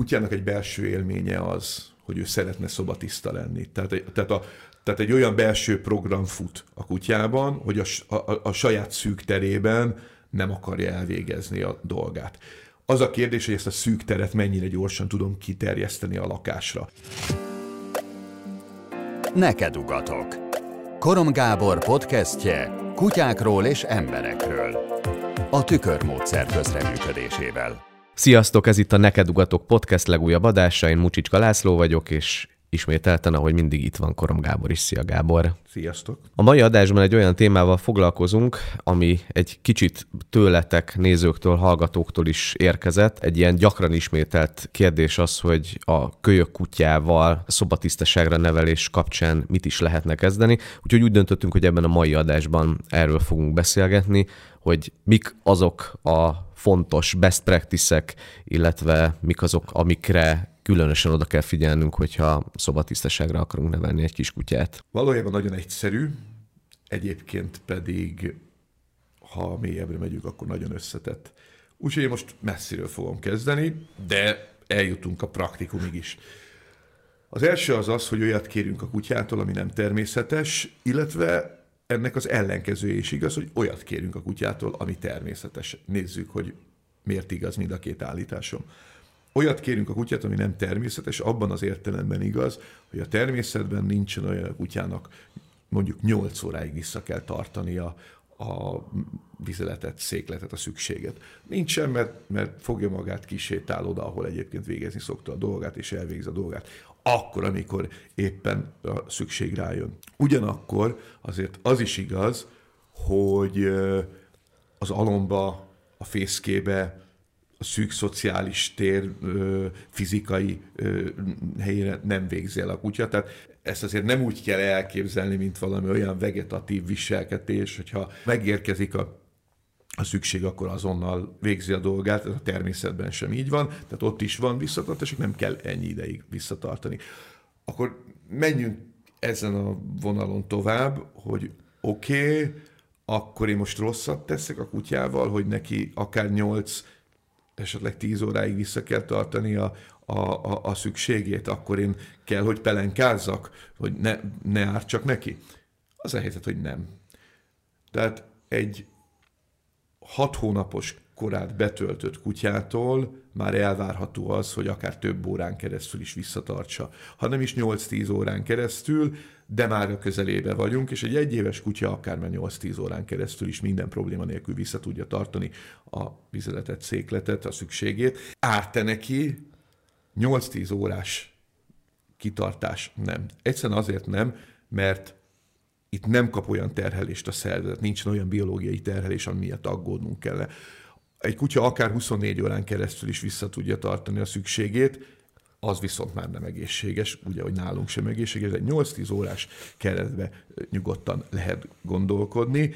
kutyának egy belső élménye az, hogy ő szeretne szobatiszta lenni. Tehát, tehát, a, tehát egy olyan belső program fut a kutyában, hogy a, a, a saját szűk terében nem akarja elvégezni a dolgát. Az a kérdés, hogy ezt a szűk teret mennyire gyorsan tudom kiterjeszteni a lakásra. Neked ugatok. Korom Gábor podcastje kutyákról és emberekről. A tükörmódszer közreműködésével. Sziasztok, ez itt a Neked Ugatok podcast legújabb adása, én Mucsicska László vagyok, és ismételten, ahogy mindig itt van Korom Gábor is. Szia Gábor! Sziasztok! A mai adásban egy olyan témával foglalkozunk, ami egy kicsit tőletek, nézőktől, hallgatóktól is érkezett. Egy ilyen gyakran ismételt kérdés az, hogy a kölyök kutyával szobatisztaságra nevelés kapcsán mit is lehetne kezdeni. Úgyhogy úgy döntöttünk, hogy ebben a mai adásban erről fogunk beszélgetni, hogy mik azok a fontos best practice-ek, illetve mik azok, amikre különösen oda kell figyelnünk, hogyha szobatisztaságra akarunk nevelni egy kis kutyát. Valójában nagyon egyszerű, egyébként pedig, ha mélyebbre megyünk, akkor nagyon összetett. Úgyhogy én most messziről fogom kezdeni, de eljutunk a praktikumig is. Az első az az, hogy olyat kérünk a kutyától, ami nem természetes, illetve ennek az ellenkezője is igaz, hogy olyat kérünk a kutyától, ami természetes. Nézzük, hogy miért igaz mind a két állításom. Olyat kérünk a kutyát, ami nem természetes, abban az értelemben igaz, hogy a természetben nincsen olyan a kutyának, mondjuk 8 óráig vissza kell tartania a vizeletet, székletet, a szükséget. Nincsen, mert, mert fogja magát, kisétál oda, ahol egyébként végezni szokta a dolgát, és elvégzi a dolgát. Akkor, amikor éppen a szükség rájön. Ugyanakkor azért az is igaz, hogy az alomba, a fészkébe, a szűk szociális tér fizikai helyére nem végzi el a kutya. Tehát ezt azért nem úgy kell elképzelni, mint valami olyan vegetatív viselkedés, hogyha megérkezik a a szükség, akkor azonnal végzi a dolgát, ez a természetben sem így van, tehát ott is van visszatartás, nem kell ennyi ideig visszatartani. Akkor menjünk ezen a vonalon tovább, hogy oké, okay, akkor én most rosszat teszek a kutyával, hogy neki akár 8 esetleg 10 óráig vissza kell tartani a, a, a, a szükségét, akkor én kell, hogy pelenkázzak, hogy ne, ne ártsak neki? Az a helyzet, hogy nem. Tehát egy hat hónapos korát betöltött kutyától már elvárható az, hogy akár több órán keresztül is visszatartsa. Ha nem is 8-10 órán keresztül, de már a közelébe vagyunk, és egy egyéves kutya akár már 8-10 órán keresztül is minden probléma nélkül vissza tudja tartani a vizeletet, székletet, a szükségét. Árt-e neki 8-10 órás kitartás? Nem. Egyszerűen azért nem, mert itt nem kap olyan terhelést a szervezet, nincsen olyan biológiai terhelés, ami miatt aggódnunk kell. Egy kutya akár 24 órán keresztül is vissza tudja tartani a szükségét, az viszont már nem egészséges, ugye, hogy nálunk sem egészséges, egy 8-10 órás keretbe nyugodtan lehet gondolkodni.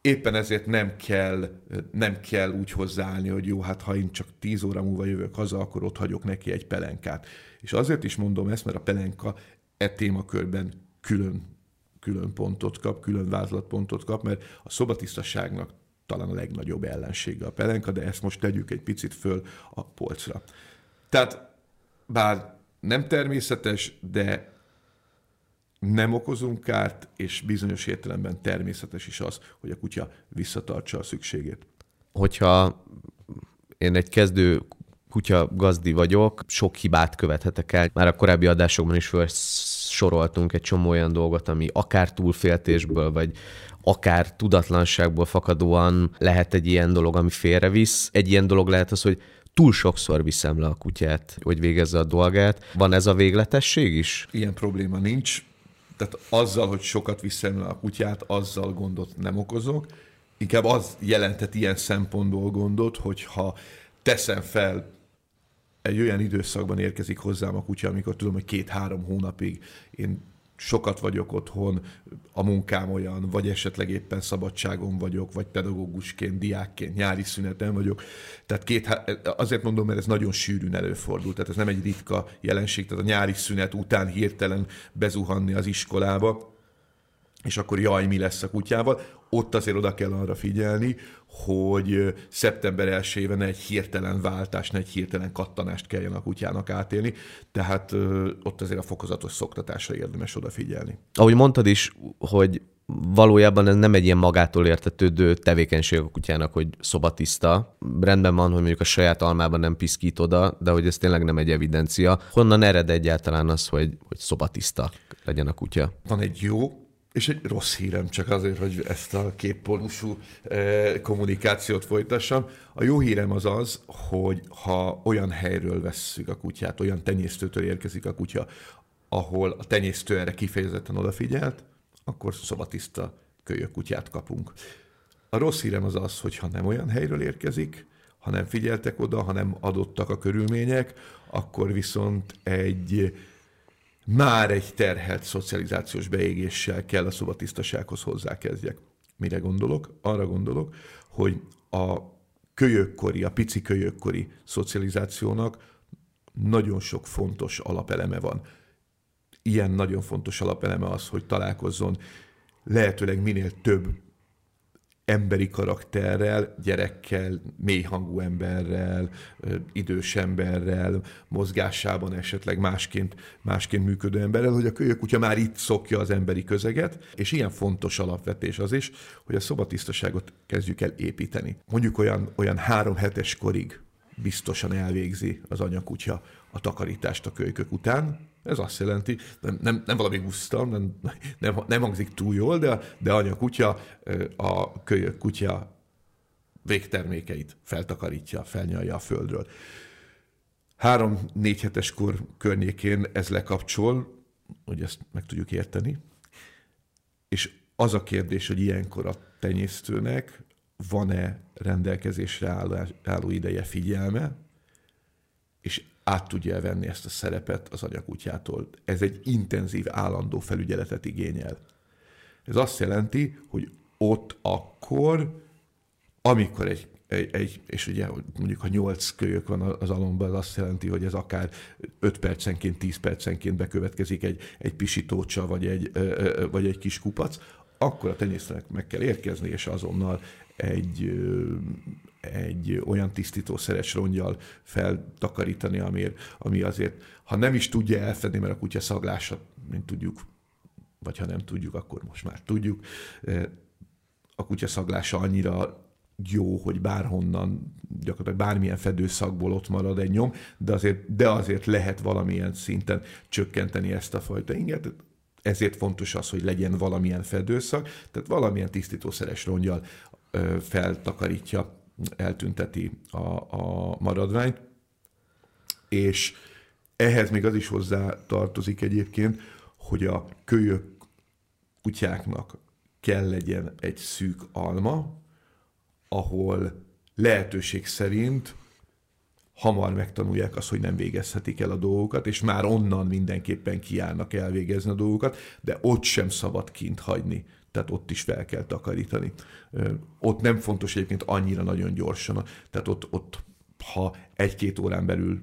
Éppen ezért nem kell, nem kell úgy hozzáállni, hogy jó, hát ha én csak 10 óra múlva jövök haza, akkor ott hagyok neki egy pelenkát. És azért is mondom ezt, mert a pelenka e témakörben külön, külön pontot kap, külön vázlatpontot kap, mert a szobatisztaságnak talán a legnagyobb ellensége a pelenka, de ezt most tegyük egy picit föl a polcra. Tehát bár nem természetes, de nem okozunk kárt, és bizonyos értelemben természetes is az, hogy a kutya visszatartsa a szükségét. Hogyha én egy kezdő kutya gazdi vagyok, sok hibát követhetek el. Már a korábbi adásokban is soroltunk egy csomó olyan dolgot, ami akár túlféltésből, vagy akár tudatlanságból fakadóan lehet egy ilyen dolog, ami félrevisz. Egy ilyen dolog lehet az, hogy túl sokszor viszem le a kutyát, hogy végezze a dolgát. Van ez a végletesség is? Ilyen probléma nincs. Tehát azzal, hogy sokat viszem le a kutyát, azzal gondot nem okozok. Inkább az jelentett ilyen szempontból gondot, hogyha teszem fel egy olyan időszakban érkezik hozzám a kutya, amikor tudom, hogy két-három hónapig én sokat vagyok otthon, a munkám olyan, vagy esetleg éppen szabadságon vagyok, vagy pedagógusként, diákként, nyári szüneten vagyok. Tehát két, azért mondom, mert ez nagyon sűrűn előfordul, tehát ez nem egy ritka jelenség, tehát a nyári szünet után hirtelen bezuhanni az iskolába, és akkor jaj, mi lesz a kutyával. Ott azért oda kell arra figyelni, hogy szeptember 1 ne egy hirtelen váltás, ne egy hirtelen kattanást kelljen a kutyának átélni, tehát ott azért a fokozatos szoktatásra érdemes odafigyelni. Ahogy mondtad is, hogy valójában ez nem egy ilyen magától értetődő tevékenység a kutyának, hogy szobatiszta. Rendben van, hogy mondjuk a saját almában nem piszkít oda, de hogy ez tényleg nem egy evidencia. Honnan ered egyáltalán az, hogy, hogy szobatiszta legyen a kutya? Van egy jó és egy rossz hírem, csak azért, hogy ezt a képpólusú eh, kommunikációt folytassam. A jó hírem az az, hogy ha olyan helyről vesszük a kutyát, olyan tenyésztőtől érkezik a kutya, ahol a tenyésztő erre kifejezetten odafigyelt, akkor szobatiszta kölyök kutyát kapunk. A rossz hírem az az, hogy ha nem olyan helyről érkezik, ha nem figyeltek oda, ha nem adottak a körülmények, akkor viszont egy már egy terhelt szocializációs beégéssel kell a szobatisztasághoz hozzákezdjek. Mire gondolok? Arra gondolok, hogy a kölyökkori, a pici kölyökkori szocializációnak nagyon sok fontos alapeleme van. Ilyen nagyon fontos alapeleme az, hogy találkozzon lehetőleg minél több emberi karakterrel, gyerekkel, mélyhangú emberrel, idős emberrel, mozgásában esetleg másként, másként működő emberrel, hogy a kölyökutya már itt szokja az emberi közeget, és ilyen fontos alapvetés az is, hogy a szobatisztaságot kezdjük el építeni. Mondjuk olyan, olyan három hetes korig biztosan elvégzi az anyakutya a takarítást a kölykök után. Ez azt jelenti, nem, nem, nem valami guszta, nem, nem, nem hangzik túl jól, de, de anyakutya a kölyök kutya végtermékeit feltakarítja, felnyalja a földről. Három-négy hetes kor környékén ez lekapcsol, hogy ezt meg tudjuk érteni, és az a kérdés, hogy ilyenkor a tenyésztőnek van-e rendelkezésre álló, álló ideje, figyelme, és át tudja venni ezt a szerepet az anyakutyától. Ez egy intenzív, állandó felügyeletet igényel. Ez azt jelenti, hogy ott akkor, amikor egy, egy, egy és ugye mondjuk ha nyolc kölyök van az alomban, az azt jelenti, hogy ez akár 5 percenként, 10 percenként bekövetkezik egy, egy pisítócsa, vagy egy, vagy egy kis kupac, akkor a tenyésztőnek meg kell érkezni, és azonnal egy, egy olyan tisztítószeres rongyal feltakarítani, ami, ami azért, ha nem is tudja elfedni, mert a kutya szaglása, mint tudjuk, vagy ha nem tudjuk, akkor most már tudjuk, a kutya szaglása annyira jó, hogy bárhonnan, gyakorlatilag bármilyen fedőszakból ott marad egy nyom, de azért, de azért lehet valamilyen szinten csökkenteni ezt a fajta inget. Ezért fontos az, hogy legyen valamilyen fedőszak, tehát valamilyen tisztítószeres rongyal feltakarítja, eltünteti a, a maradványt, és ehhez még az is hozzá tartozik egyébként, hogy a kölyök kutyáknak kell legyen egy szűk alma, ahol lehetőség szerint hamar megtanulják azt, hogy nem végezhetik el a dolgokat, és már onnan mindenképpen kiállnak elvégezni a dolgokat, de ott sem szabad kint hagyni tehát ott is fel kell takarítani. Ott nem fontos egyébként annyira nagyon gyorsan, tehát ott, ott ha egy-két órán belül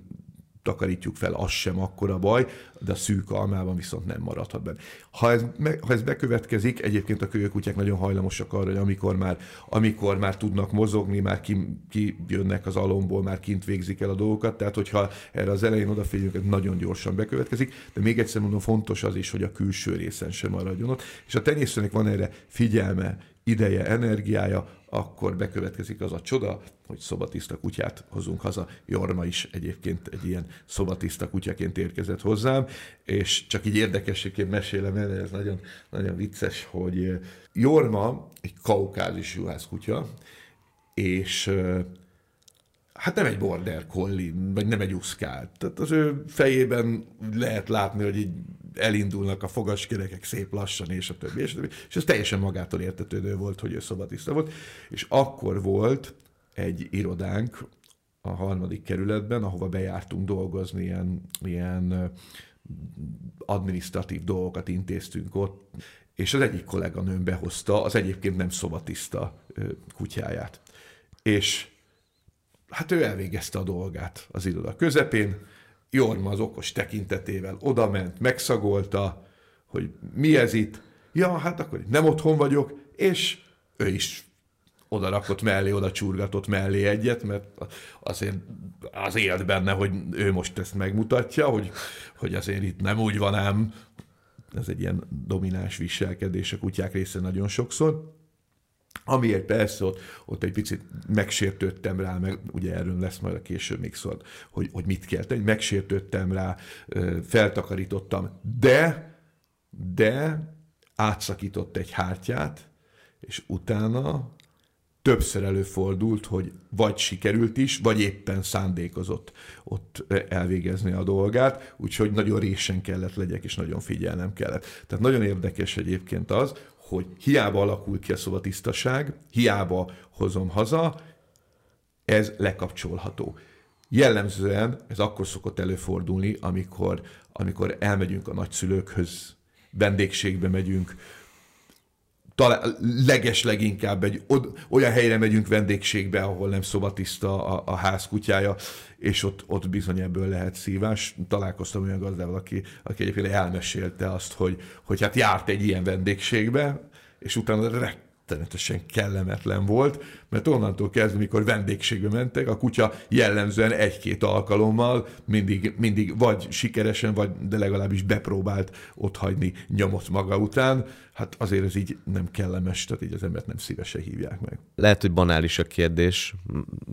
takarítjuk fel, az sem akkora baj, de a szűk almában viszont nem maradhat benne. Ha ez, ha ez bekövetkezik, egyébként a kölyökutyák nagyon hajlamosak arra, hogy amikor már, amikor már tudnak mozogni, már ki, ki jönnek az alomból, már kint végzik el a dolgokat, tehát hogyha erre az elején odafigyelünk, ez nagyon gyorsan bekövetkezik, de még egyszer mondom, fontos az is, hogy a külső részen sem maradjon ott, és a tenyésztőnek van erre figyelme, ideje, energiája, akkor bekövetkezik az a csoda, hogy szobatiszta kutyát hozunk haza. Jorma is egyébként egy ilyen szobatiszta kutyaként érkezett hozzám, és csak így érdekességként mesélem el, ez nagyon, nagyon vicces, hogy Jorma egy kaukázis juhász kutya, és hát nem egy border collie, vagy nem egy uszkál. Tehát az ő fejében lehet látni, hogy így elindulnak a fogaskerekek szép lassan, és a többi, és a többi. És ez teljesen magától értetődő volt, hogy ő szobatiszta volt. És akkor volt egy irodánk a harmadik kerületben, ahova bejártunk dolgozni, ilyen, ilyen administratív dolgokat intéztünk ott, és az egyik kolléganőm behozta az egyébként nem szobatiszta kutyáját. És hát ő elvégezte a dolgát az iroda közepén, Jorma az okos tekintetével odament, megszagolta, hogy mi ez itt, ja, hát akkor nem otthon vagyok, és ő is oda rakott mellé, oda csurgatott mellé egyet, mert azért az élt benne, hogy ő most ezt megmutatja, hogy, hogy azért itt nem úgy van ám, ez egy ilyen domináns viselkedés a kutyák része nagyon sokszor. Amiért persze ott, ott egy picit megsértődtem rá, meg ugye erről lesz majd a később még szó, hogy, hogy mit kell tenni, megsértődtem rá, feltakarítottam, de, de átszakított egy hártyát, és utána többször előfordult, hogy vagy sikerült is, vagy éppen szándékozott ott elvégezni a dolgát, úgyhogy nagyon résen kellett legyek, és nagyon figyelnem kellett. Tehát nagyon érdekes egyébként az, hogy hiába alakul ki a szobatisztaság, hiába hozom haza, ez lekapcsolható. Jellemzően ez akkor szokott előfordulni, amikor, amikor elmegyünk a nagyszülőkhöz, vendégségbe megyünk, talán leges leginkább egy olyan helyre megyünk vendégségbe, ahol nem szobatiszta a, a ház kutyája, és ott, ott bizony ebből lehet szívás. Találkoztam olyan gazdával, aki, aki egyébként elmesélte azt, hogy, hogy hát járt egy ilyen vendégségbe, és utána rettenetesen kellemetlen volt, mert onnantól kezdve, mikor vendégségbe mentek, a kutya jellemzően egy-két alkalommal mindig, mindig vagy sikeresen, vagy de legalábbis bepróbált otthagyni nyomot maga után. Hát azért ez így nem kellemes, tehát így az embert nem szívesen hívják meg. Lehet, hogy banális a kérdés,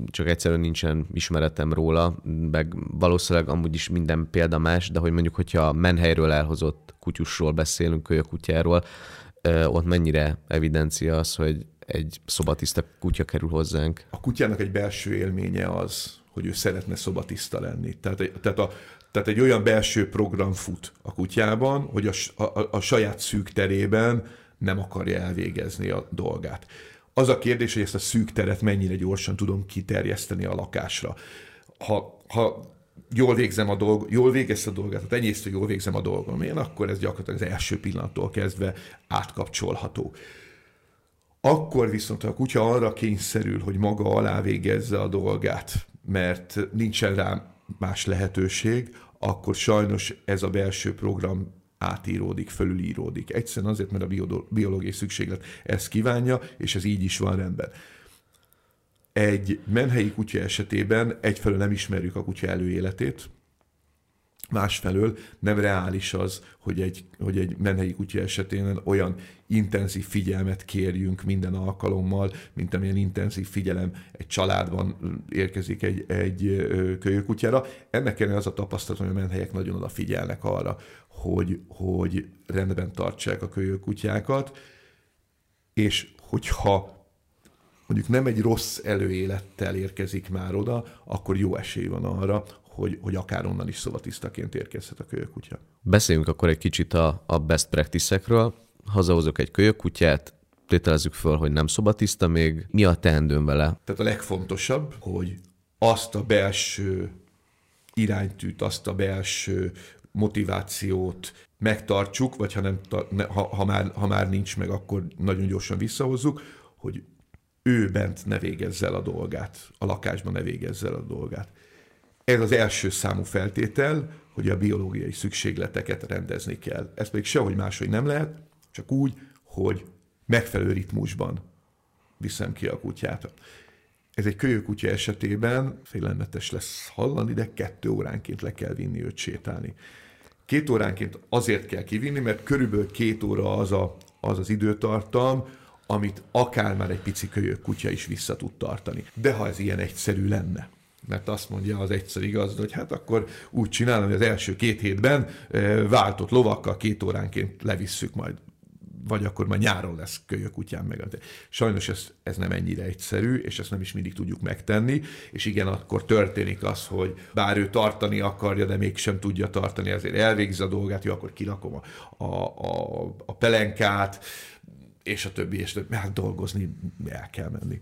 csak egyszerűen nincsen ismeretem róla, meg valószínűleg amúgy is minden példa más, de hogy mondjuk, hogyha menhelyről elhozott kutyusról beszélünk, kölyökutyáról, ott mennyire evidencia az, hogy egy szobatiszta kutya kerül hozzánk? A kutyának egy belső élménye az, hogy ő szeretne szobatiszta lenni. Tehát, tehát, a, tehát egy olyan belső program fut a kutyában, hogy a, a, a saját szűk terében nem akarja elvégezni a dolgát. Az a kérdés, hogy ezt a szűk teret mennyire gyorsan tudom kiterjeszteni a lakásra. Ha, ha jól végzem a dolg, jól végez a dolgát, a tenyésztő jól végzem a dolgom én, akkor ez gyakorlatilag az első pillanattól kezdve átkapcsolható. Akkor viszont a kutya arra kényszerül, hogy maga alá végezze a dolgát, mert nincsen rá más lehetőség, akkor sajnos ez a belső program átíródik, fölülíródik. Egyszerűen azért, mert a biológiai szükséglet ezt kívánja, és ez így is van rendben. Egy menhelyi kutya esetében egyfelől nem ismerjük a kutya előéletét, másfelől nem reális az, hogy egy, hogy egy menhelyi kutya esetén olyan intenzív figyelmet kérjünk minden alkalommal, mint amilyen intenzív figyelem egy családban érkezik egy, egy kölyökutyára. Ennek ellenére az a tapasztalat, hogy a menhelyek nagyon odafigyelnek arra, hogy, hogy rendben tartsák a kölyökutyákat, és hogyha mondjuk nem egy rossz előélettel érkezik már oda, akkor jó esély van arra, hogy, hogy akár onnan is szobatisztaként érkezhet a kölyökutya. Beszéljünk akkor egy kicsit a, a best practice-ekről. Hazahozok egy kölyökkutyát, tételezzük föl, hogy nem szobatiszta még. Mi a teendőm vele? Tehát a legfontosabb, hogy azt a belső iránytűt, azt a belső motivációt megtartsuk, vagy ha, nem, ha, ha, már, ha már nincs meg, akkor nagyon gyorsan visszahozzuk, hogy ő bent ne végezze el a dolgát, a lakásban ne végezze el a dolgát. Ez az első számú feltétel, hogy a biológiai szükségleteket rendezni kell. Ez pedig sehogy máshogy nem lehet, csak úgy, hogy megfelelő ritmusban viszem ki a kutyát. Ez egy kölyökutya esetében félelmetes lesz hallani, de kettő óránként le kell vinni őt sétálni. Két óránként azért kell kivinni, mert körülbelül két óra az a, az, az időtartam, amit akár már egy pici kölyök kutya is vissza tud tartani. De ha ez ilyen egyszerű lenne, mert azt mondja az egyszer igaz, hogy hát akkor úgy csinálom, hogy az első két hétben eh, váltott lovakkal két óránként levisszük majd vagy akkor már nyáron lesz kölyök kutyám meg. Sajnos ez, ez nem ennyire egyszerű, és ezt nem is mindig tudjuk megtenni, és igen, akkor történik az, hogy bár ő tartani akarja, de mégsem tudja tartani, ezért elvégzi a dolgát, jó, akkor kirakom a, a, a, a pelenkát, és a többi, és többi, hát dolgozni el kell menni.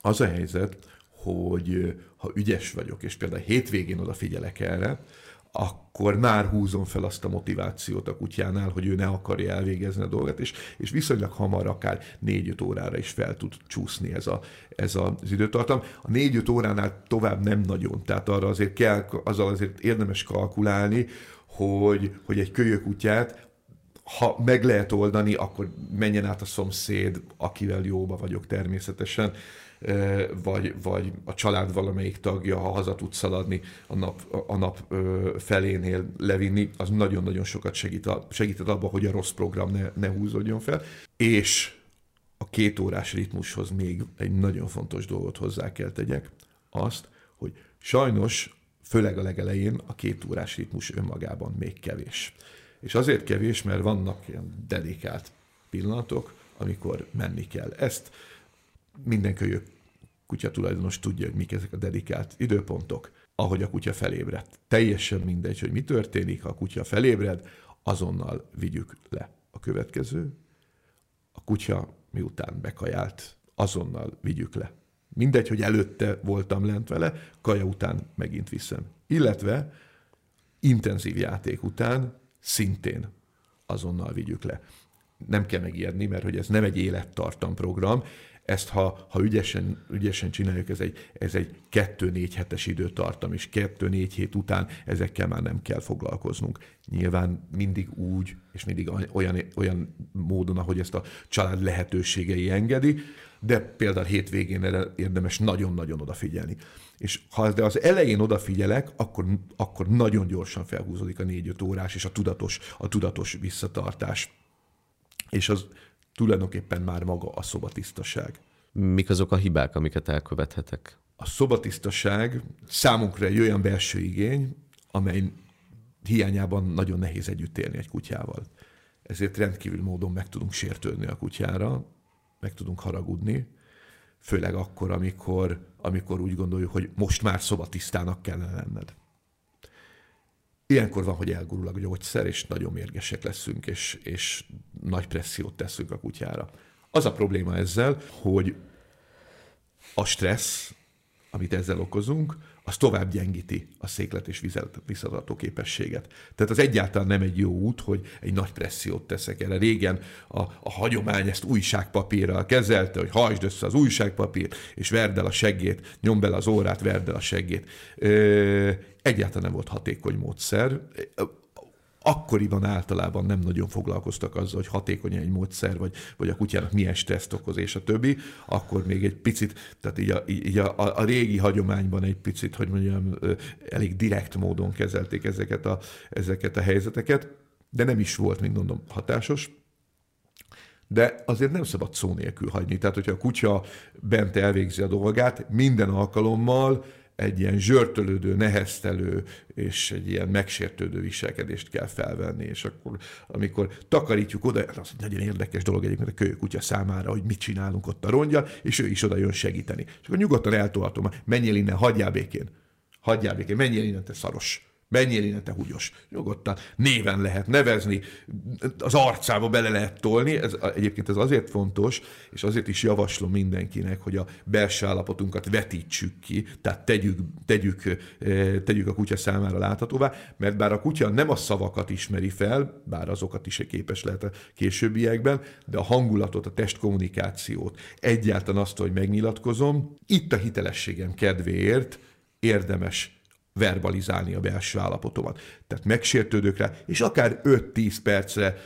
Az a helyzet, hogy ha ügyes vagyok, és például hétvégén odafigyelek erre, akkor már húzom fel azt a motivációt a kutyánál, hogy ő ne akarja elvégezni a dolgot, és, és viszonylag hamar, akár 4-5 órára is fel tud csúszni ez, a, ez az időtartam. A 4-5 óránál tovább nem nagyon, tehát arra azért kell, azzal azért érdemes kalkulálni, hogy, hogy egy kölyökutyát ha meg lehet oldani, akkor menjen át a szomszéd, akivel jóba vagyok természetesen, vagy, vagy a család valamelyik tagja, ha haza tud szaladni a nap, a nap felénél levinni, az nagyon-nagyon sokat segít, a, segített abban, hogy a rossz program ne, ne húzódjon fel. És a két órás ritmushoz még egy nagyon fontos dolgot hozzá kell tegyek, azt, hogy sajnos, főleg a legelején a két órás ritmus önmagában még kevés. És azért kevés, mert vannak ilyen dedikált pillanatok, amikor menni kell. Ezt minden kölyök kutya tulajdonos tudja, hogy mik ezek a dedikált időpontok, ahogy a kutya felébred. Teljesen mindegy, hogy mi történik, ha a kutya felébred, azonnal vigyük le a következő. A kutya miután bekajált, azonnal vigyük le. Mindegy, hogy előtte voltam lent vele, kaja után megint viszem. Illetve intenzív játék után szintén azonnal vigyük le. Nem kell megijedni, mert hogy ez nem egy élettartam program, ezt ha, ha ügyesen, ügyesen csináljuk, ez egy, ez egy 2-4 hetes időtartam, és 2-4 hét után ezekkel már nem kell foglalkoznunk. Nyilván mindig úgy, és mindig olyan, olyan módon, ahogy ezt a család lehetőségei engedi, de például hétvégén erre érdemes nagyon-nagyon odafigyelni. És ha de az elején odafigyelek, akkor, akkor nagyon gyorsan felhúzódik a 4-5 órás és a tudatos, a tudatos visszatartás. És az tulajdonképpen már maga a szobatisztaság. Mik azok a hibák, amiket elkövethetek? A szobatisztaság számunkra egy olyan belső igény, amely hiányában nagyon nehéz együtt élni egy kutyával. Ezért rendkívül módon meg tudunk sértődni a kutyára, meg tudunk haragudni, főleg akkor, amikor, amikor úgy gondoljuk, hogy most már szobatisztának kellene lenned. Ilyenkor van, hogy elgurul a gyógyszer, és nagyon mérgesek leszünk, és, és nagy pressziót teszünk a kutyára. Az a probléma ezzel, hogy a stressz, amit ezzel okozunk, az tovább gyengíti a széklet és visszatartó képességet. Tehát az egyáltalán nem egy jó út, hogy egy nagy pressziót teszek erre. Régen a, a hagyomány ezt újságpapírral kezelte, hogy hajtsd össze az újságpapírt, és verd el a seggét, nyomd bele az órát, verd el a seggét. Ö, egyáltalán nem volt hatékony módszer akkoriban általában nem nagyon foglalkoztak azzal, hogy hatékony egy módszer, vagy, vagy a kutyának milyen stresszt okoz, és a többi, akkor még egy picit, tehát így a, így a, a, régi hagyományban egy picit, hogy mondjam, elég direkt módon kezelték ezeket a, ezeket a helyzeteket, de nem is volt, mint mondom, hatásos. De azért nem szabad szó nélkül hagyni. Tehát, hogyha a kutya bent elvégzi a dolgát, minden alkalommal egy ilyen zsörtölődő, neheztelő és egy ilyen megsértődő viselkedést kell felvenni, és akkor, amikor takarítjuk oda, az egy nagyon érdekes dolog egyébként a kutya számára, hogy mit csinálunk ott a rongyal, és ő is oda jön segíteni. És akkor nyugodtan eltolhatom, menjél innen, hagyjál békén. Hagyjál békén, menjél innen, te szaros Innen, te húgyos. Nyugodtan néven lehet nevezni, az arcába bele lehet tolni. Ez, egyébként ez azért fontos, és azért is javaslom mindenkinek, hogy a belső állapotunkat vetítsük ki, tehát tegyük, tegyük, eh, tegyük a kutya számára láthatóvá, mert bár a kutya nem a szavakat ismeri fel, bár azokat is képes lehet a későbbiekben, de a hangulatot, a testkommunikációt, egyáltalán azt, hogy megnyilatkozom, itt a hitelességem kedvéért érdemes verbalizálni a belső állapotomat. Tehát megsértődök rá, és akár 5-10 percre,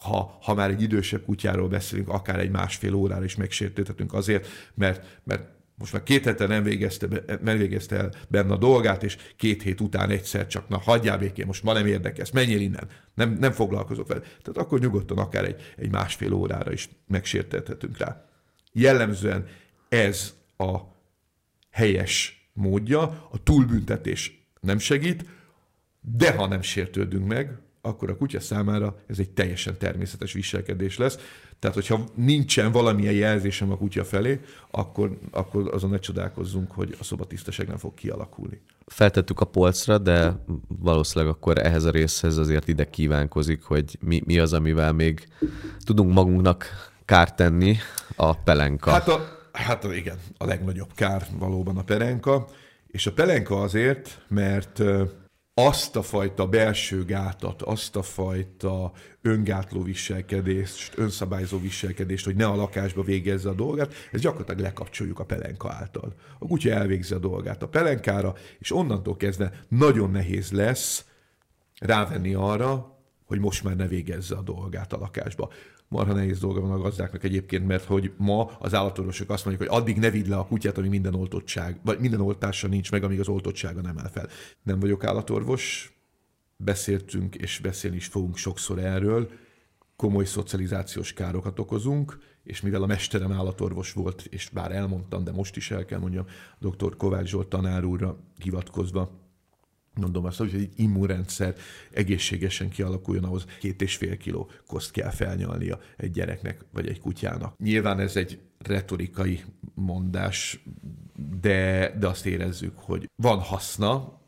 ha, ha már egy idősebb kutyáról beszélünk, akár egy másfél órára is megsértődhetünk azért, mert, mert most már két hete nem végezte, nem végezte el benne a dolgát, és két hét után egyszer csak, na hagyjál békén, most ma nem érdekes, menjél innen, nem, nem foglalkozok vele. Tehát akkor nyugodtan akár egy, egy másfél órára is megsértethetünk rá. Jellemzően ez a helyes módja, a túlbüntetés nem segít, de ha nem sértődünk meg, akkor a kutya számára ez egy teljesen természetes viselkedés lesz. Tehát, hogyha nincsen valamilyen jelzésem a kutya felé, akkor, akkor azon ne csodálkozzunk, hogy a szobatisztaság nem fog kialakulni. Feltettük a polcra, de valószínűleg akkor ehhez a részhez azért ide kívánkozik, hogy mi, mi az, amivel még tudunk magunknak kárt tenni a pelenka. Hát a, Hát igen, a legnagyobb kár valóban a pelenka, és a pelenka azért, mert azt a fajta belső gátat, azt a fajta öngátló viselkedést, önszabályzó viselkedést, hogy ne a lakásba végezze a dolgát, ezt gyakorlatilag lekapcsoljuk a pelenka által. A kutya elvégzi a dolgát a pelenkára, és onnantól kezdve nagyon nehéz lesz rávenni arra, hogy most már ne végezze a dolgát a lakásba. Marha nehéz dolga van a gazdáknak egyébként, mert hogy ma az állatorvosok azt mondják, hogy addig ne vidd le a kutyát, amíg minden oltottság, vagy minden oltása nincs meg, amíg az oltottsága nem áll fel. Nem vagyok állatorvos, beszéltünk és beszélni is fogunk sokszor erről, komoly szocializációs károkat okozunk, és mivel a mesterem állatorvos volt, és bár elmondtam, de most is el kell mondjam, dr. Kovács Zsolt tanár úrra hivatkozva, mondom azt, hogy egy immunrendszer egészségesen kialakuljon, ahhoz két és fél kiló koszt kell felnyalnia egy gyereknek vagy egy kutyának. Nyilván ez egy retorikai mondás, de, de azt érezzük, hogy van haszna,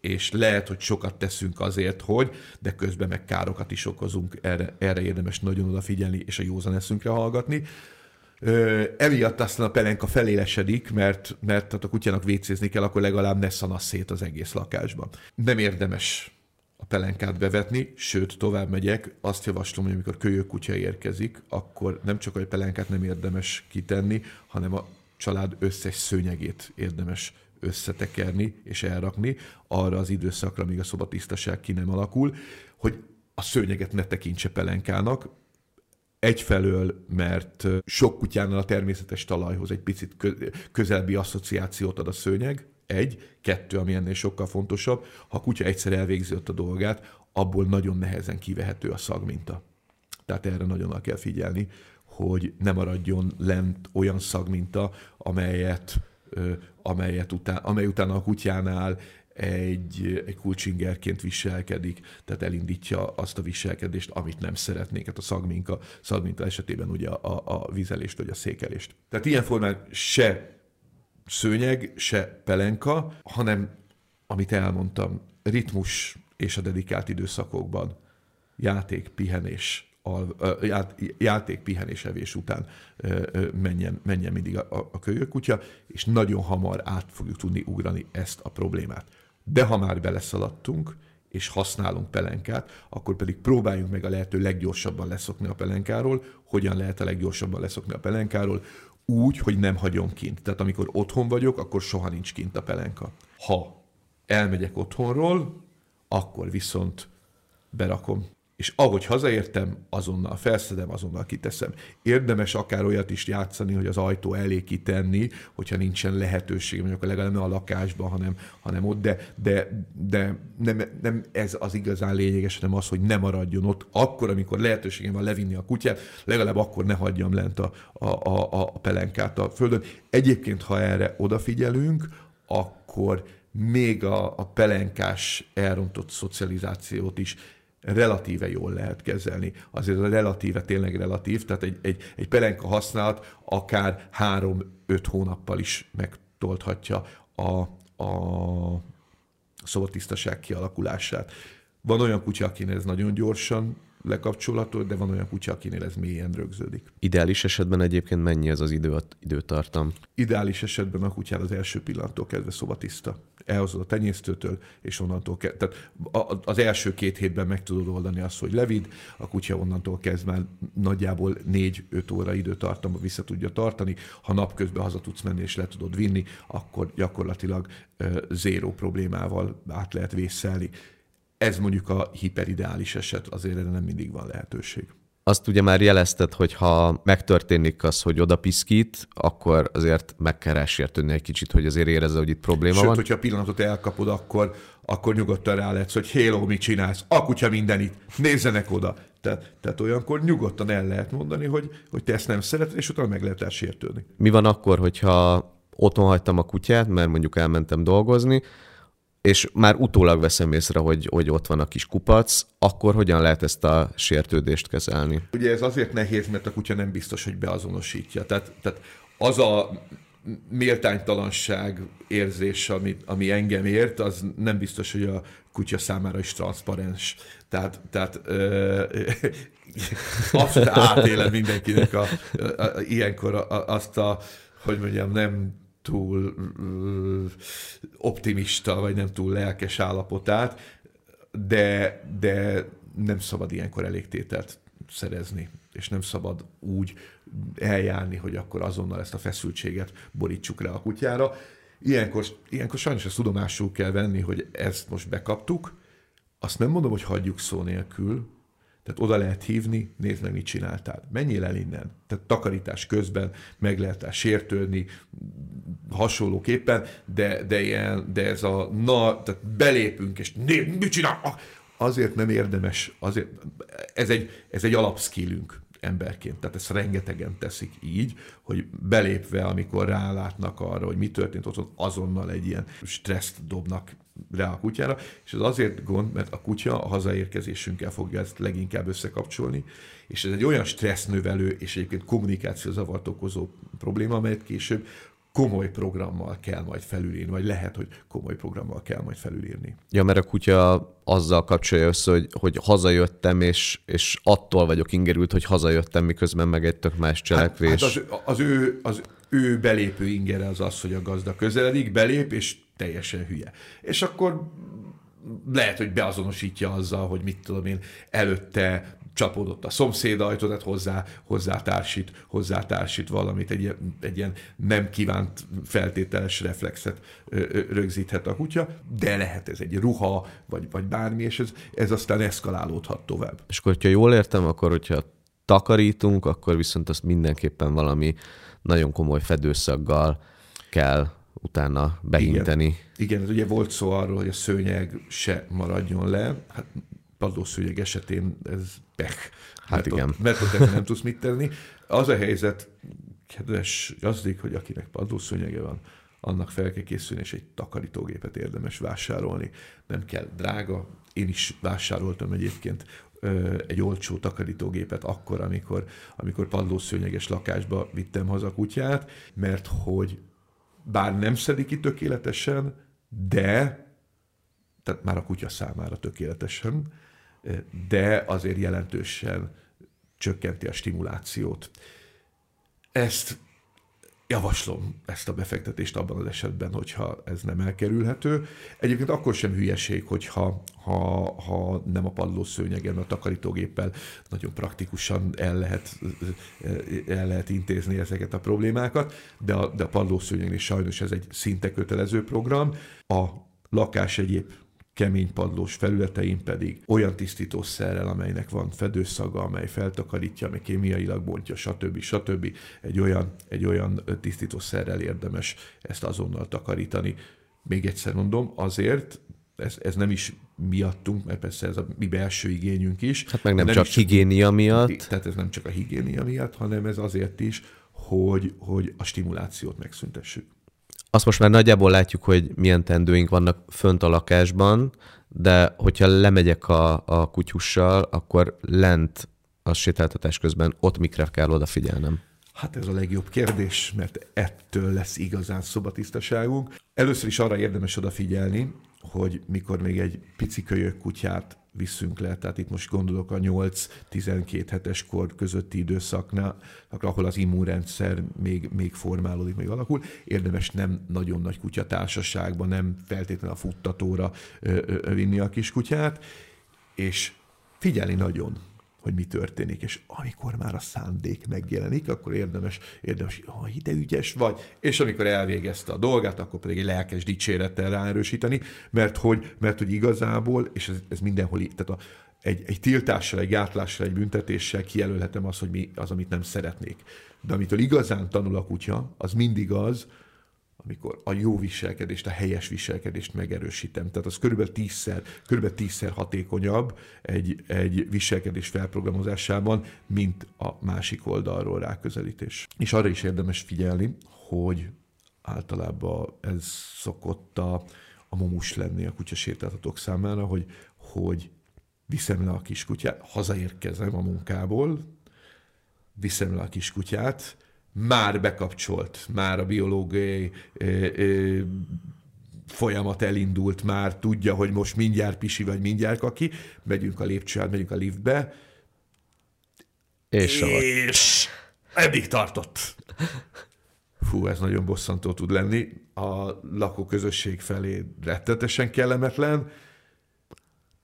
és lehet, hogy sokat teszünk azért, hogy, de közben meg károkat is okozunk, erre, erre érdemes nagyon odafigyelni, és a józan eszünkre hallgatni. Ö, emiatt aztán a pelenka felélesedik, mert, mert tehát a kutyának vécézni kell, akkor legalább ne szanasz szét az egész lakásban. Nem érdemes a pelenkát bevetni, sőt, tovább megyek, azt javaslom, hogy amikor kölyök kutya érkezik, akkor nem csak a pelenkát nem érdemes kitenni, hanem a család összes szőnyegét érdemes összetekerni és elrakni arra az időszakra, míg a szobatisztaság ki nem alakul, hogy a szőnyeget ne tekintse pelenkának, Egyfelől, mert sok kutyánál a természetes talajhoz egy picit közelbi asszociációt ad a szőnyeg, egy, kettő, ami ennél sokkal fontosabb, ha a kutya egyszer elvégzi ott a dolgát, abból nagyon nehezen kivehető a szagminta. Tehát erre nagyon kell figyelni, hogy ne maradjon lent olyan szagminta, amelyet, amelyet után, amely utána a kutyánál egy, egy kulcsingerként viselkedik, tehát elindítja azt a viselkedést, amit nem szeretnénk. Hát a szagminka, szagminka esetében ugye a, a vizelést vagy a székelést. Tehát ilyen formán se szőnyeg, se pelenka, hanem, amit elmondtam, ritmus és a dedikált időszakokban játék, pihenés, al, játék, pihenés, evés után menjen, menjen mindig a, a kölyökutya, és nagyon hamar át fogjuk tudni ugrani ezt a problémát. De ha már beleszaladtunk, és használunk pelenkát, akkor pedig próbáljunk meg a lehető leggyorsabban leszokni a pelenkáról. Hogyan lehet a leggyorsabban leszokni a pelenkáról? Úgy, hogy nem hagyom kint. Tehát amikor otthon vagyok, akkor soha nincs kint a pelenka. Ha elmegyek otthonról, akkor viszont berakom és ahogy hazaértem, azonnal felszedem, azonnal kiteszem. Érdemes akár olyat is játszani, hogy az ajtó elé kitenni, hogyha nincsen lehetőség, mondjuk legalább nem a lakásban, hanem, hanem ott, de, de, de nem, nem, ez az igazán lényeges, hanem az, hogy ne maradjon ott. Akkor, amikor lehetőségem van levinni a kutyát, legalább akkor ne hagyjam lent a, a, a, a pelenkát a földön. Egyébként, ha erre odafigyelünk, akkor még a, a pelenkás elrontott szocializációt is relatíve jól lehet kezelni. Azért a relatíve tényleg relatív, tehát egy, egy, egy pelenka használat akár három-öt hónappal is megtolthatja a, a szobatisztaság kialakulását. Van olyan kutya, akinek ez nagyon gyorsan lekapcsolható, de van olyan kutya, akinél ez mélyen rögződik. Ideális esetben egyébként mennyi ez az idő, időtartam? Ideális esetben a kutyád az első pillanattól kezdve szobatiszta. Elhozod a tenyésztőtől, és onnantól kezdve. Tehát az első két hétben meg tudod oldani azt, hogy levid, a kutya onnantól kezdve már nagyjából 4-5 óra időtartamba vissza tudja tartani. Ha napközben haza tudsz menni és le tudod vinni, akkor gyakorlatilag zéró problémával át lehet vészelni ez mondjuk a hiperideális eset, azért erre nem mindig van lehetőség. Azt ugye már jelezted, hogy ha megtörténik az, hogy oda piszkít, akkor azért meg kell rásértődni egy kicsit, hogy azért érezze, hogy itt probléma Sőt, van. hogyha a pillanatot elkapod, akkor, akkor nyugodtan rá lehetsz, hogy hello, mit csinálsz? A kutya mindenit, nézzenek oda. Tehát, tehát olyankor nyugodtan el lehet mondani, hogy, hogy te ezt nem szereted, és utána meg lehet sértődni. Mi van akkor, hogyha otthon hagytam a kutyát, mert mondjuk elmentem dolgozni, és már utólag veszem észre, hogy, hogy ott van a kis kupac, akkor hogyan lehet ezt a sértődést kezelni? Ugye ez azért nehéz, mert a kutya nem biztos, hogy beazonosítja. Tehát, tehát az a méltánytalanság érzés, ami, ami engem ért, az nem biztos, hogy a kutya számára is transzparens. Tehát, tehát ö, azt átélem mindenkinek a, a, a, ilyenkor a, azt a, hogy mondjam, nem túl optimista, vagy nem túl lelkes állapotát, de, de nem szabad ilyenkor elégtételt szerezni, és nem szabad úgy eljárni, hogy akkor azonnal ezt a feszültséget borítsuk rá a kutyára. Ilyenkor, ilyenkor sajnos ezt tudomásul kell venni, hogy ezt most bekaptuk, azt nem mondom, hogy hagyjuk szó nélkül, tehát oda lehet hívni, nézd meg, mit csináltál. Menjél el innen. Tehát takarítás közben meg lehet sértődni, hasonlóképpen, de, de, ilyen, de ez a na, tehát belépünk, és nézd, mit csinál? Azért nem érdemes, azért, ez egy, ez egy alapszkillünk emberként. Tehát ezt rengetegen teszik így, hogy belépve, amikor rálátnak arra, hogy mi történt ott, azonnal egy ilyen stresszt dobnak rá a kutyára, és ez azért gond, mert a kutya a hazaérkezésünkkel fogja ezt leginkább összekapcsolni, és ez egy olyan stressznövelő és egyébként kommunikációzavart okozó probléma, amelyet később komoly programmal kell majd felülírni, vagy lehet, hogy komoly programmal kell majd felülírni. Ja, mert a kutya azzal kapcsolja össze, hogy, hogy hazajöttem, és, és attól vagyok ingerült, hogy hazajöttem, miközben meg egy tök más cselekvés. Hát, hát az, az, ő, az ő belépő ingere az az, hogy a gazda közeledik, belép, és teljesen hülye. És akkor lehet, hogy beazonosítja azzal, hogy mit tudom én, előtte csapódott a szomszéd ajtó, tehát hozzá, hozzá társít, hozzá társít valamit, egy, egy ilyen nem kívánt feltételes reflexet rögzíthet a kutya, de lehet ez egy ruha, vagy, vagy bármi, és ez, ez aztán eszkalálódhat tovább. És akkor, hogyha jól értem, akkor hogyha takarítunk, akkor viszont azt mindenképpen valami nagyon komoly fedőszaggal kell utána beinteni. Igen, Igen ez ugye volt szó arról, hogy a szőnyeg se maradjon le. Hát padlószőnyeg esetén ez pech. Hát mert igen. Ott, mert ott nem tudsz mit tenni. Az a helyzet, kedves gazdik, hogy akinek padlószőnyege van, annak fel kell készülni, és egy takarítógépet érdemes vásárolni. Nem kell drága. Én is vásároltam egyébként egy olcsó takarítógépet akkor, amikor, amikor padlószőnyeges lakásba vittem haza a kutyát, mert hogy bár nem szedi ki tökéletesen, de, tehát már a kutya számára tökéletesen, de azért jelentősen csökkenti a stimulációt. Ezt javaslom ezt a befektetést abban az esetben, hogyha ez nem elkerülhető. Egyébként akkor sem hülyeség, hogyha ha, ha nem a padlószőnyegen, a takarítógéppel nagyon praktikusan el lehet, el lehet intézni ezeket a problémákat, de a, de a padlószőnyegen is sajnos ez egy szinte kötelező program. A lakás egyéb kemény padlós felületein pedig olyan tisztítószerrel, amelynek van fedőszaga, amely feltakarítja, amely kémiailag bontja, stb. stb. Egy olyan, egy olyan tisztítószerrel érdemes ezt azonnal takarítani. Még egyszer mondom, azért, ez, ez nem is miattunk, mert persze ez a mi belső igényünk is. Hát meg nem, nem csak higiénia miatt. Tehát ez nem csak a higiénia miatt, hanem ez azért is, hogy, hogy a stimulációt megszüntessük azt most már nagyjából látjuk, hogy milyen tendőink vannak fönt a lakásban, de hogyha lemegyek a, a kutyussal, akkor lent a sétáltatás közben ott mikre kell odafigyelnem? Hát ez a legjobb kérdés, mert ettől lesz igazán szobatisztaságunk. Először is arra érdemes odafigyelni, hogy mikor még egy pici kölyök kutyát visszünk le, tehát itt most gondolok a 8-12 hetes kor közötti időszaknál, ahol az immunrendszer még, még formálódik, még alakul. Érdemes nem nagyon nagy kutyatársaságban, nem feltétlenül a futtatóra vinni a kiskutyát, és figyelni nagyon hogy mi történik, és amikor már a szándék megjelenik, akkor érdemes, érdemes, hogy oh, de ügyes vagy, és amikor elvégezte a dolgát, akkor pedig egy lelkes dicsérettel ráerősíteni, mert hogy, mert hogy igazából, és ez, ez mindenhol, tehát a, egy, egy tiltással, egy gátlással, egy büntetéssel kijelölhetem azt, hogy mi az, amit nem szeretnék. De amitől igazán tanul a kutya, az mindig az, amikor a jó viselkedést, a helyes viselkedést megerősítem. Tehát az körülbelül tízszer, körülbelül tízszer hatékonyabb egy, egy viselkedés felprogramozásában, mint a másik oldalról ráközelítés. És arra is érdemes figyelni, hogy általában ez szokott a, a momus lenni a kutyasétáltatók számára, hogy, hogy viszem le a kiskutyát, hazaérkezem a munkából, viszem le a kiskutyát, már bekapcsolt, már a biológiai folyamat elindult, már tudja, hogy most mindjárt pisi vagy mindjárt kaki, megyünk a lépcsőn, megyünk a liftbe, és, és eddig tartott. Fú, ez nagyon bosszantó tud lenni. A lakóközösség felé rettetesen kellemetlen,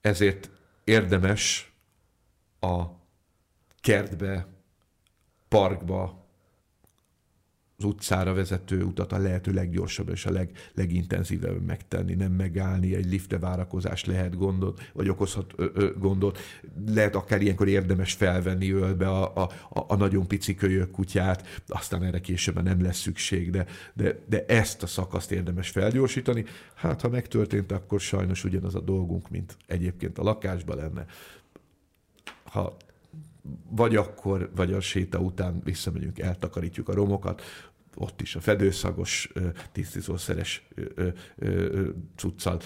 ezért érdemes a kertbe, parkba, az utcára vezető utat a lehető leggyorsabban és a leg, legintenzívebben megtenni, nem megállni, egy lifte várakozás lehet gondot, vagy okozhat ö, ö, gondot. Lehet akár ilyenkor érdemes felvenni ölbe a, a, a nagyon pici kölyök kutyát, aztán erre később nem lesz szükség, de, de, de ezt a szakaszt érdemes felgyorsítani. Hát, ha megtörtént, akkor sajnos ugyanaz a dolgunk, mint egyébként a lakásban lenne. Ha vagy akkor, vagy a séta után visszamegyünk, eltakarítjuk a romokat, ott is a fedőszagos, tisztítószeres cuccal.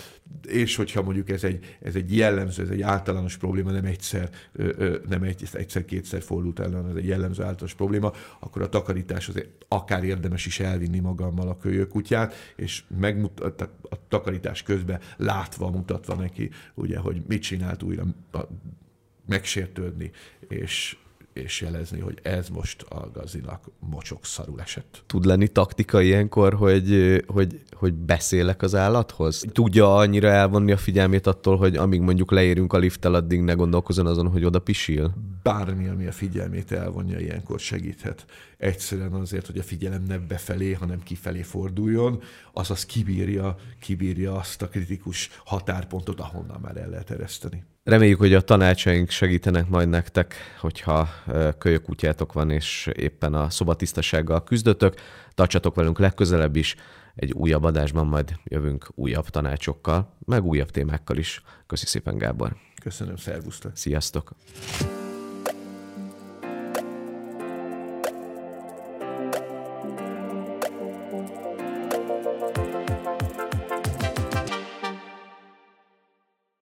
És hogyha mondjuk ez egy, ez egy jellemző, ez egy általános probléma, nem egyszer, nem egy, egyszer-kétszer fordult ellen, ez egy jellemző általános probléma, akkor a takarítás azért akár érdemes is elvinni magammal a kölyökutyát, és megmutat, a takarítás közben látva, mutatva neki, ugye, hogy mit csinált újra, megsértődni, és és jelezni, hogy ez most a gazinak mocsok szarul esett. Tud lenni taktika ilyenkor, hogy, hogy, hogy beszélek az állathoz? Tudja annyira elvonni a figyelmét attól, hogy amíg mondjuk leérünk a lifttel, addig ne gondolkozon azon, hogy oda pisil? Bármi, ami a figyelmét elvonja, ilyenkor segíthet. Egyszerűen azért, hogy a figyelem ne befelé, hanem kifelé forduljon, azaz kibírja, kibírja azt a kritikus határpontot, ahonnan már el lehet ereszteni. Reméljük, hogy a tanácsaink segítenek majd nektek, hogyha kölyökutyátok van, és éppen a szobatisztasággal küzdötök. Tartsatok velünk legközelebb is, egy újabb adásban majd jövünk újabb tanácsokkal, meg újabb témákkal is. Köszi szépen, Gábor. Köszönöm, szervusztok. Sziasztok.